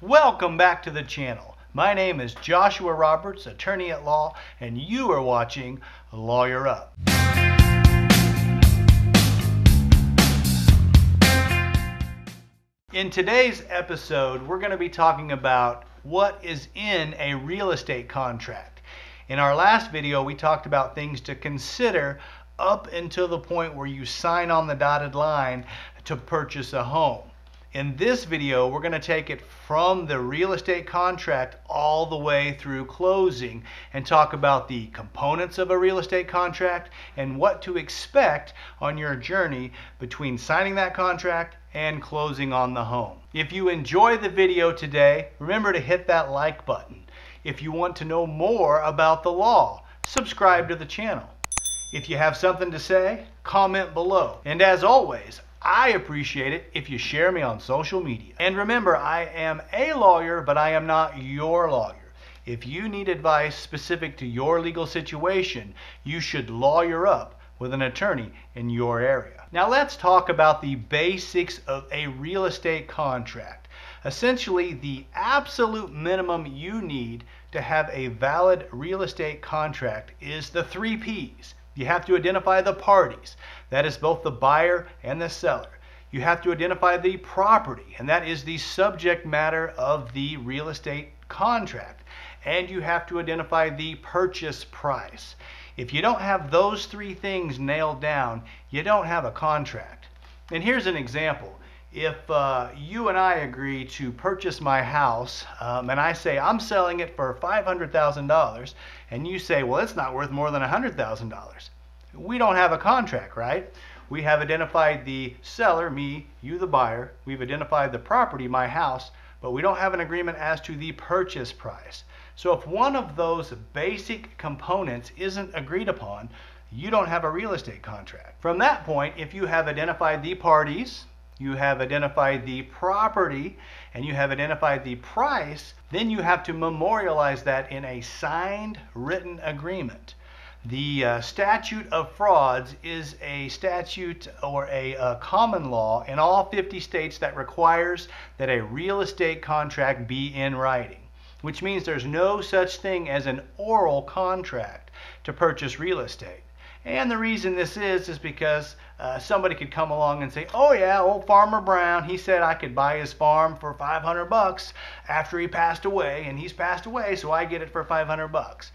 Welcome back to the channel. My name is Joshua Roberts, attorney at law, and you are watching Lawyer Up. In today's episode, we're going to be talking about what is in a real estate contract. In our last video, we talked about things to consider up until the point where you sign on the dotted line to purchase a home. In this video, we're going to take it from the real estate contract all the way through closing and talk about the components of a real estate contract and what to expect on your journey between signing that contract and closing on the home. If you enjoy the video today, remember to hit that like button. If you want to know more about the law, subscribe to the channel. If you have something to say, comment below. And as always, I appreciate it if you share me on social media. And remember, I am a lawyer, but I am not your lawyer. If you need advice specific to your legal situation, you should lawyer up with an attorney in your area. Now let's talk about the basics of a real estate contract. Essentially, the absolute minimum you need to have a valid real estate contract is the three P's. You have to identify the parties. That is both the buyer and the seller. You have to identify the property, and that is the subject matter of the real estate contract. And you have to identify the purchase price. If you don't have those three things nailed down, you don't have a contract. And here's an example. If uh, you and I agree to purchase my house, um, and I say I'm selling it for $500,000, and you say, well, it's not worth more than $100,000, we don't have a contract, right? We have identified the seller, me, you the buyer. We've identified the property, my house, but we don't have an agreement as to the purchase price. So if one of those basic components isn't agreed upon, you don't have a real estate contract. From that point, if you have identified the parties, you have identified the property, and you have identified the price, then you have to memorialize that in a signed written agreement. The uh, statute of frauds is a statute or a, a, uh, common law in all 50 states that requires that a real estate contract be in writing, which means there's no such thing as an oral contract to purchase real estate. And the reason this is is because uh, somebody could come along and say, "Oh yeah, old Farmer Brown, he said I could buy his farm for 500 bucks after he passed away, and he's passed away, so I get it for 500 bucks."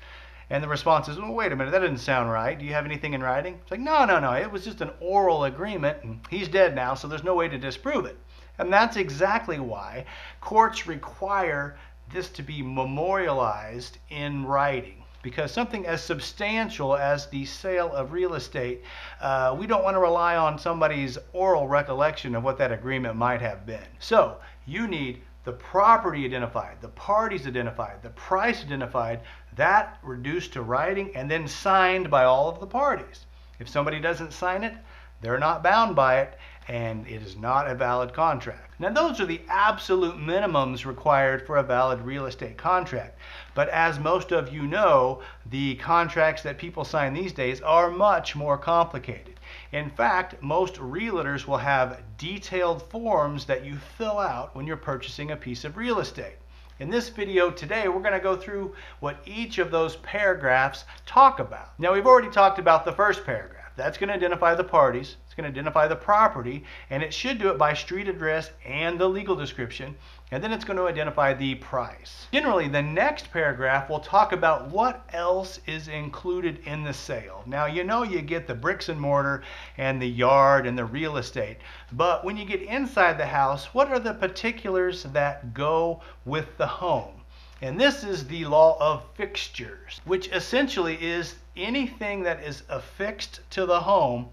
And the response is, well, wait a minute, that doesn't sound right. Do you have anything in writing? It's like, no, no, no. It was just an oral agreement, and he's dead now, so there's no way to disprove it. And that's exactly why courts require this to be memorialized in writing. Because something as substantial as the sale of real estate, uh, we don't want to rely on somebody's oral recollection of what that agreement might have been. So you need the property identified, the parties identified, the price identified, that reduced to writing and then signed by all of the parties. If somebody doesn't sign it, they're not bound by it and it is not a valid contract. Now those are the absolute minimums required for a valid real estate contract. But as most of you know, the contracts that people sign these days are much more complicated. In fact, most realtors will have detailed forms that you fill out when you're purchasing a piece of real estate. In this video today, we're going to go through what each of those paragraphs talk about. Now, we've already talked about the first paragraph. That's going to identify the parties. It's going to identify the property, and it should do it by street address and the legal description. And then it's going to identify the price. Generally, the next paragraph will talk about what else is included in the sale. Now, you know you get the bricks and mortar and the yard and the real estate. But when you get inside the house, what are the particulars that go with the home? And this is the law of fixtures, which essentially is anything that is affixed to the home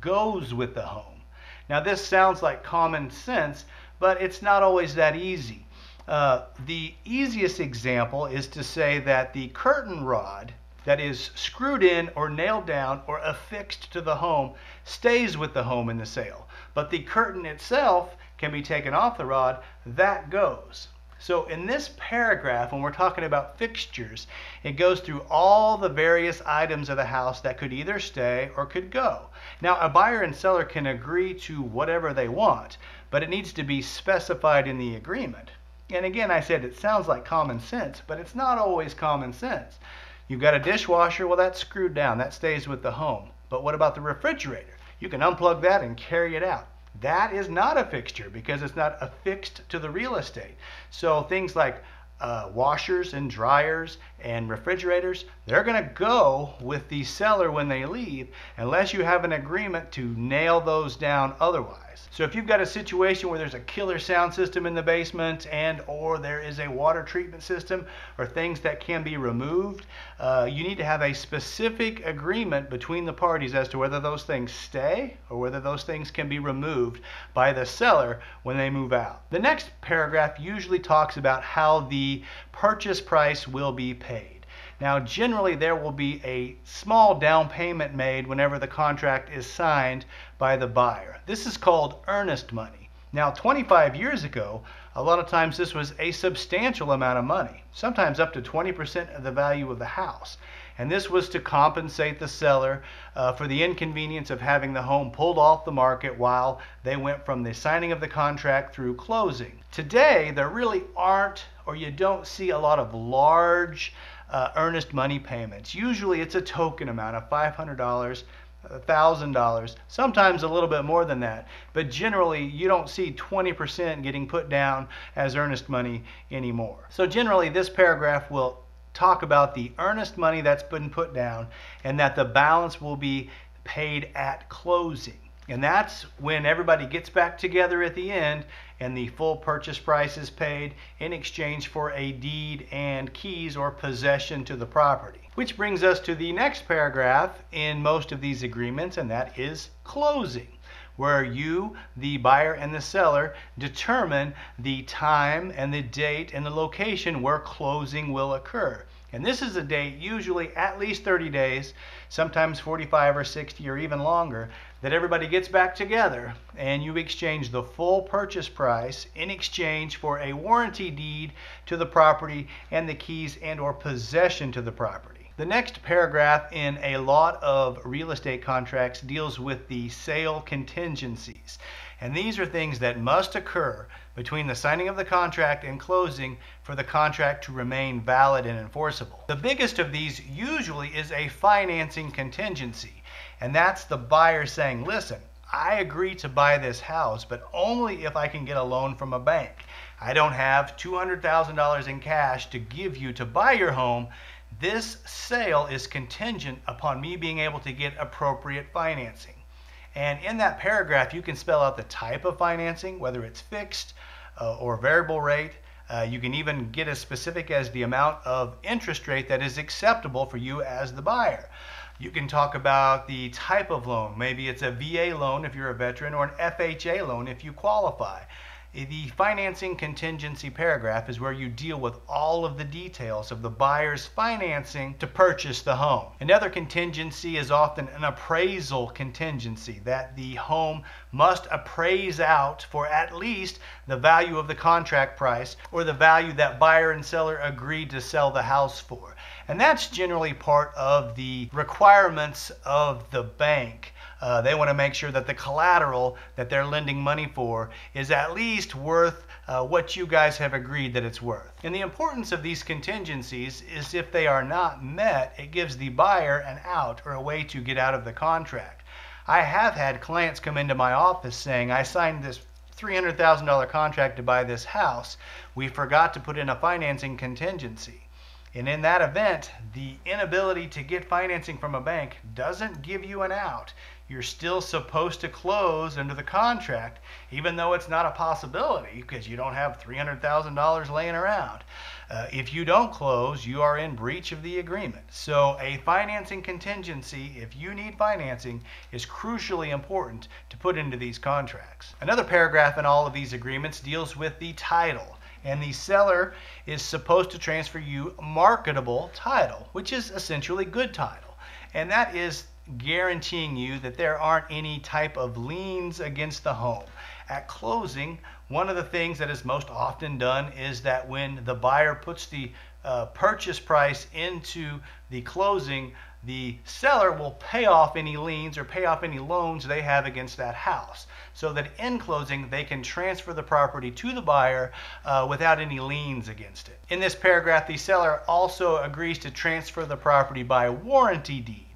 goes with the home. Now, this sounds like common sense, but it's not always that easy. Uh, the easiest example is to say that the curtain rod that is screwed in or nailed down or affixed to the home stays with the home in the sale. But the curtain itself can be taken off the rod, that goes. So in this paragraph, when we're talking about fixtures, it goes through all the various items of the house that could either stay or could go. Now, a buyer and seller can agree to whatever they want, but it needs to be specified in the agreement. And again, I said it sounds like common sense, but it's not always common sense. You've got a dishwasher, well, that's screwed down. That stays with the home. But what about the refrigerator? You can unplug that and carry it out. That is not a fixture because it's not affixed to the real estate. So things like uh, washers and dryers and refrigerators, they're going to go with the seller when they leave unless you have an agreement to nail those down otherwise. So if you've got a situation where there's a killer sound system in the basement and or there is a water treatment system or things that can be removed, uh, you need to have a specific agreement between the parties as to whether those things stay or whether those things can be removed by the seller when they move out. The next paragraph usually talks about how the purchase price will be paid. Now, generally, there will be a small down payment made whenever the contract is signed by the buyer. This is called earnest money. Now, 25 years ago, a lot of times this was a substantial amount of money, sometimes up to 20% of the value of the house. And this was to compensate the seller uh, for the inconvenience of having the home pulled off the market while they went from the signing of the contract through closing. Today, there really aren't, or you don't see a lot of large uh, earnest money payments. Usually it's a token amount of $500, $1,000, sometimes a little bit more than that. But generally, you don't see 20% getting put down as earnest money anymore. So generally, this paragraph will talk about the earnest money that's been put down and that the balance will be paid at closing. And that's when everybody gets back together at the end and the full purchase price is paid in exchange for a deed and keys or possession to the property. Which brings us to the next paragraph in most of these agreements, and that is closing where you, the buyer and the seller, determine the time and the date and the location where closing will occur. And this is a date, usually at least 30 days, sometimes 45 or 60 or even longer, that everybody gets back together and you exchange the full purchase price in exchange for a warranty deed to the property and the keys and or possession to the property. The next paragraph in a lot of real estate contracts deals with the sale contingencies. And these are things that must occur between the signing of the contract and closing for the contract to remain valid and enforceable. The biggest of these usually is a financing contingency, and that's the buyer saying, listen, I agree to buy this house, but only if I can get a loan from a bank. I don't have $200,000 in cash to give you to buy your home. This sale is contingent upon me being able to get appropriate financing. And in that paragraph, you can spell out the type of financing, whether it's fixed or variable rate. Uh, you can even get as specific as the amount of interest rate that is acceptable for you as the buyer. You can talk about the type of loan. Maybe it's a VA loan if you're a veteran or an FHA loan if you qualify. The financing contingency paragraph is where you deal with all of the details of the buyer's financing to purchase the home. Another contingency is often an appraisal contingency that the home must appraise out for at least the value of the contract price or the value that buyer and seller agreed to sell the house for. And that's generally part of the requirements of the bank uh, they want to make sure that the collateral that they're lending money for is at least worth uh, what you guys have agreed that it's worth. And the importance of these contingencies is if they are not met, it gives the buyer an out or a way to get out of the contract. I have had clients come into my office saying, I signed this $300,000 contract to buy this house. We forgot to put in a financing contingency. And in that event, the inability to get financing from a bank doesn't give you an out you're still supposed to close under the contract, even though it's not a possibility because you don't have $300,000 laying around. Uh, if you don't close, you are in breach of the agreement. So, a financing contingency, if you need financing, is crucially important to put into these contracts. Another paragraph in all of these agreements deals with the title and the seller is supposed to transfer you marketable title, which is essentially good title. And that is guaranteeing you that there aren't any type of liens against the home. At closing, one of the things that is most often done is that when the buyer puts the uh, purchase price into the closing, the seller will pay off any liens or pay off any loans they have against that house so that in closing they can transfer the property to the buyer uh, without any liens against it. In this paragraph, the seller also agrees to transfer the property by warranty deed.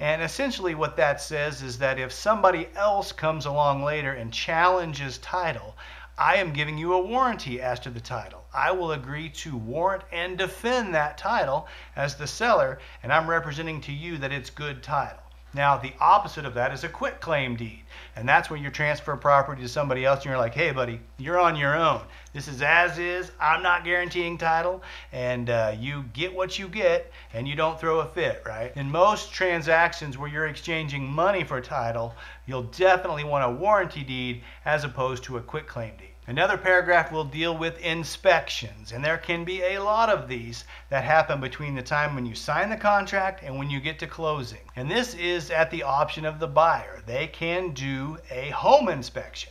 And essentially, what that says is that if somebody else comes along later and challenges title, I am giving you a warranty as to the title. I will agree to warrant and defend that title as the seller, and I'm representing to you that it's good title. Now, the opposite of that is a quit claim deed. And that's when you transfer property to somebody else and you're like, hey, buddy, you're on your own. This is as is. I'm not guaranteeing title. And uh, you get what you get and you don't throw a fit, right? In most transactions where you're exchanging money for title, you'll definitely want a warranty deed as opposed to a quit claim deed. Another paragraph will deal with inspections, and there can be a lot of these that happen between the time when you sign the contract and when you get to closing. And this is at the option of the buyer. They can do a home inspection.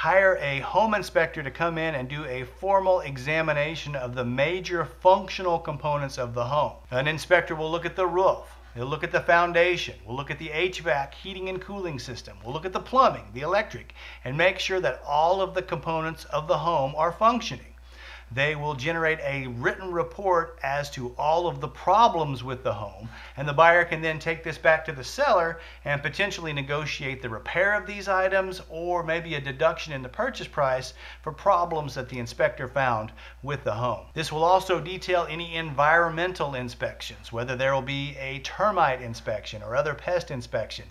Hire a home inspector to come in and do a formal examination of the major functional components of the home. An inspector will look at the roof, They'll look at the foundation. We'll look at the HVAC, heating and cooling system. We'll look at the plumbing, the electric, and make sure that all of the components of the home are functioning. They will generate a written report as to all of the problems with the home, and the buyer can then take this back to the seller and potentially negotiate the repair of these items or maybe a deduction in the purchase price for problems that the inspector found with the home. This will also detail any environmental inspections, whether there will be a termite inspection or other pest inspection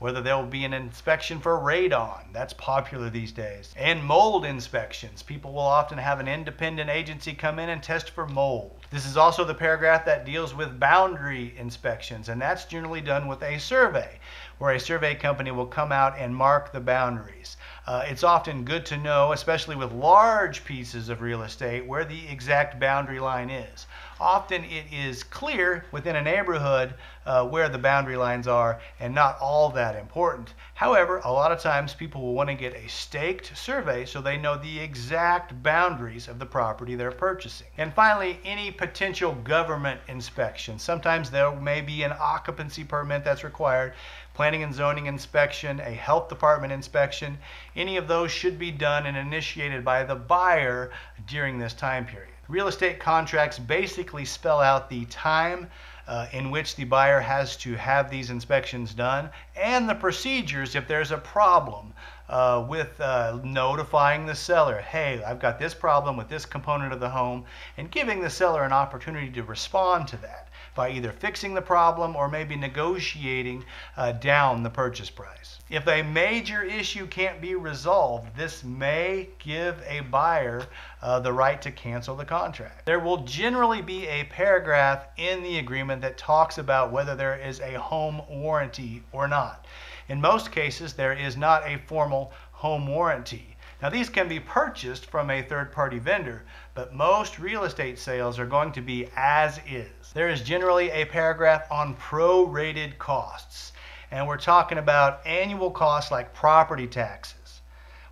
whether there will be an inspection for radon, that's popular these days, and mold inspections. People will often have an independent agency come in and test for mold. This is also the paragraph that deals with boundary inspections, and that's generally done with a survey, where a survey company will come out and mark the boundaries. Uh, it's often good to know, especially with large pieces of real estate, where the exact boundary line is often it is clear within a neighborhood uh, where the boundary lines are and not all that important. However, a lot of times people will want to get a staked survey so they know the exact boundaries of the property they're purchasing. And finally, any potential government inspection. Sometimes there may be an occupancy permit that's required, planning and zoning inspection, a health department inspection. Any of those should be done and initiated by the buyer during this time period. Real estate contracts basically spell out the time uh, in which the buyer has to have these inspections done and the procedures if there's a problem uh, with uh, notifying the seller, hey, I've got this problem with this component of the home, and giving the seller an opportunity to respond to that by either fixing the problem or maybe negotiating uh, down the purchase price. If a major issue can't be resolved, this may give a buyer uh, the right to cancel the contract. There will generally be a paragraph in the agreement that talks about whether there is a home warranty or not. In most cases, there is not a formal home warranty. Now, these can be purchased from a third party vendor, but most real estate sales are going to be as is. There is generally a paragraph on prorated costs, and we're talking about annual costs like property taxes.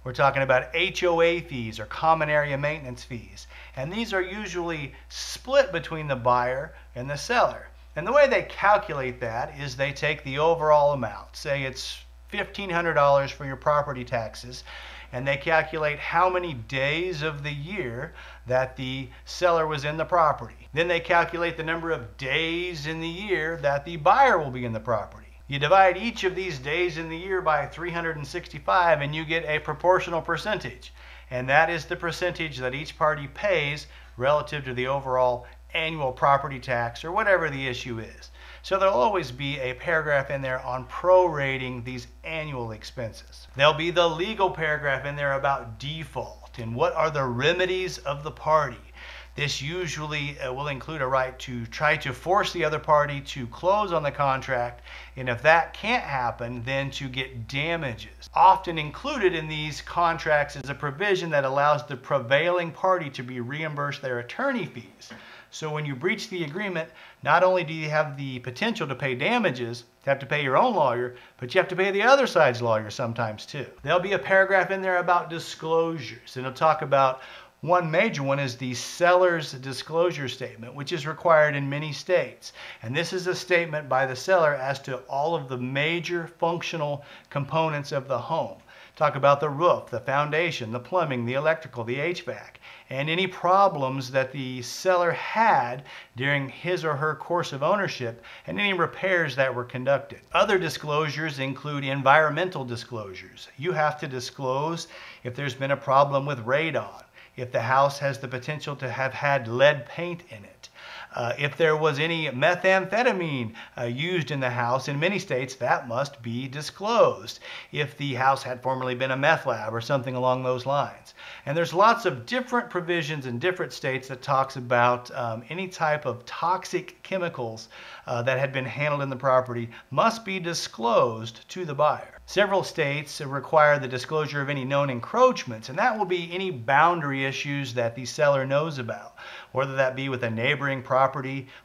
We're talking about HOA fees or common area maintenance fees, and these are usually split between the buyer and the seller. And the way they calculate that is they take the overall amount, say it's $1,500 for your property taxes, and they calculate how many days of the year that the seller was in the property. Then they calculate the number of days in the year that the buyer will be in the property. You divide each of these days in the year by 365 and you get a proportional percentage. And that is the percentage that each party pays relative to the overall annual property tax or whatever the issue is. So there'll always be a paragraph in there on prorating these annual expenses. There'll be the legal paragraph in there about default and what are the remedies of the party. This usually uh, will include a right to try to force the other party to close on the contract, and if that can't happen, then to get damages. Often included in these contracts is a provision that allows the prevailing party to be reimbursed their attorney fees. So when you breach the agreement, not only do you have the potential to pay damages, to have to pay your own lawyer, but you have to pay the other side's lawyer sometimes too. There'll be a paragraph in there about disclosures, and it'll talk about One major one is the seller's disclosure statement, which is required in many states. And this is a statement by the seller as to all of the major functional components of the home. Talk about the roof, the foundation, the plumbing, the electrical, the HVAC, and any problems that the seller had during his or her course of ownership and any repairs that were conducted. Other disclosures include environmental disclosures. You have to disclose if there's been a problem with radon, if the house has the potential to have had lead paint in it uh, if there was any methamphetamine uh, used in the house, in many states that must be disclosed. If the house had formerly been a meth lab or something along those lines. And there's lots of different provisions in different states that talks about um, any type of toxic chemicals uh, that had been handled in the property must be disclosed to the buyer. Several states require the disclosure of any known encroachments, and that will be any boundary issues that the seller knows about whether that be with a neighboring property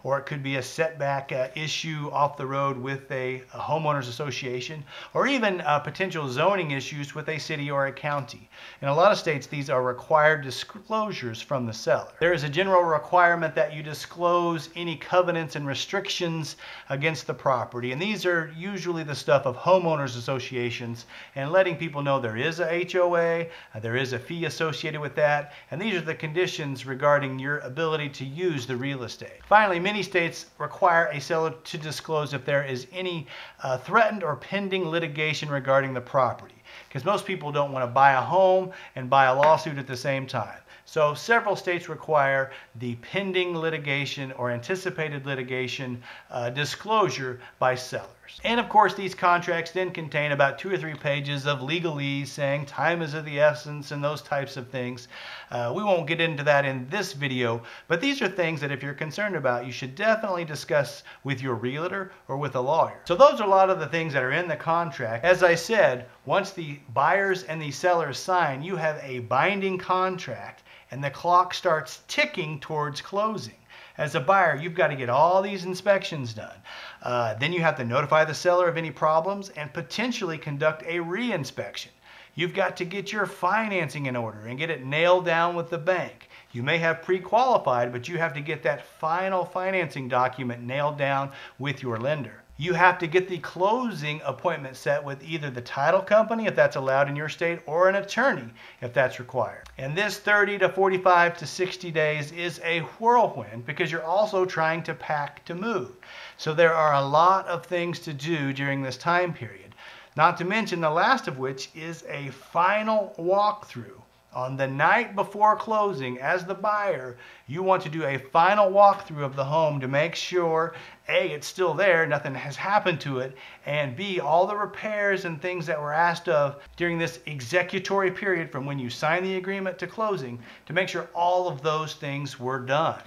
or it could be a setback uh, issue off the road with a, a homeowners association or even uh, potential zoning issues with a city or a county. In a lot of states, these are required disclosures from the seller. There is a general requirement that you disclose any covenants and restrictions against the property, and these are usually the stuff of homeowners associations and letting people know there is a HOA, uh, there is a fee associated with that, and these are the conditions regarding your ability to use the real estate. Finally, many states require a seller to disclose if there is any uh, threatened or pending litigation regarding the property because most people don't want to buy a home and buy a lawsuit at the same time. So several states require the pending litigation or anticipated litigation uh, disclosure by sellers. And of course, these contracts then contain about two or three pages of legalese saying time is of the essence and those types of things. Uh, we won't get into that in this video, but these are things that if you're concerned about, you should definitely discuss with your realtor or with a lawyer. So those are a lot of the things that are in the contract. As I said, once the buyers and the sellers sign, you have a binding contract and the clock starts ticking towards closing. As a buyer, you've got to get all these inspections done. Uh, then you have to notify the seller of any problems and potentially conduct a re-inspection. You've got to get your financing in order and get it nailed down with the bank. You may have pre-qualified, but you have to get that final financing document nailed down with your lender you have to get the closing appointment set with either the title company, if that's allowed in your state, or an attorney, if that's required. And this 30 to 45 to 60 days is a whirlwind because you're also trying to pack to move. So there are a lot of things to do during this time period. Not to mention the last of which is a final walkthrough on the night before closing, as the buyer, you want to do a final walkthrough of the home to make sure A, it's still there, nothing has happened to it, and B, all the repairs and things that were asked of during this executory period from when you sign the agreement to closing to make sure all of those things were done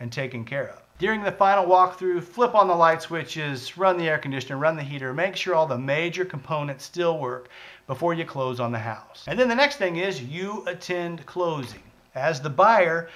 and taken care of. During the final walkthrough, flip on the light switches, run the air conditioner, run the heater, make sure all the major components still work before you close on the house. And then the next thing is you attend closing. As the buyer,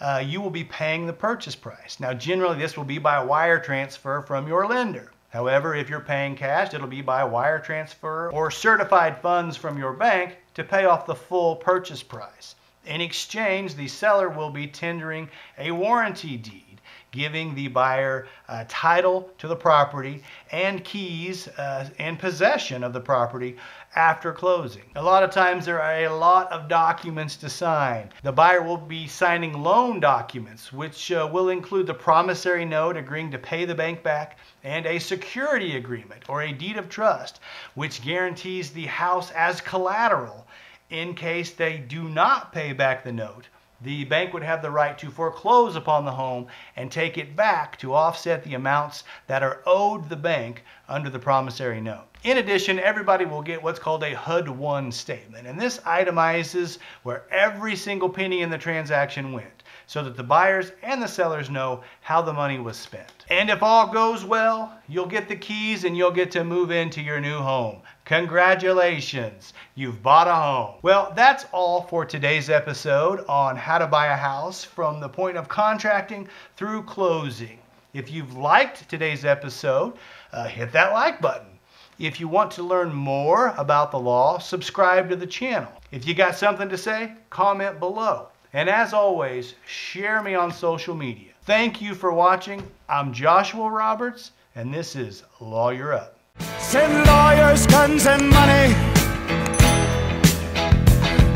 uh, you will be paying the purchase price. Now, generally, this will be by wire transfer from your lender. However, if you're paying cash, it'll be by wire transfer or certified funds from your bank to pay off the full purchase price. In exchange, the seller will be tendering a warranty deed giving the buyer uh, title to the property and keys uh, and possession of the property after closing. A lot of times there are a lot of documents to sign. The buyer will be signing loan documents, which uh, will include the promissory note agreeing to pay the bank back and a security agreement or a deed of trust, which guarantees the house as collateral in case they do not pay back the note the bank would have the right to foreclose upon the home and take it back to offset the amounts that are owed the bank under the promissory note. In addition, everybody will get what's called a HUD 1 statement, and this itemizes where every single penny in the transaction went so that the buyers and the sellers know how the money was spent. And if all goes well, you'll get the keys and you'll get to move into your new home. Congratulations, you've bought a home. Well, that's all for today's episode on how to buy a house from the point of contracting through closing. If you've liked today's episode, uh, hit that like button. If you want to learn more about the law, subscribe to the channel. If you got something to say, comment below. And as always, share me on social media. Thank you for watching. I'm Joshua Roberts, and this is Lawyer Up. Send lawyers, guns, and money.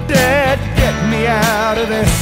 Dad, get me out of this.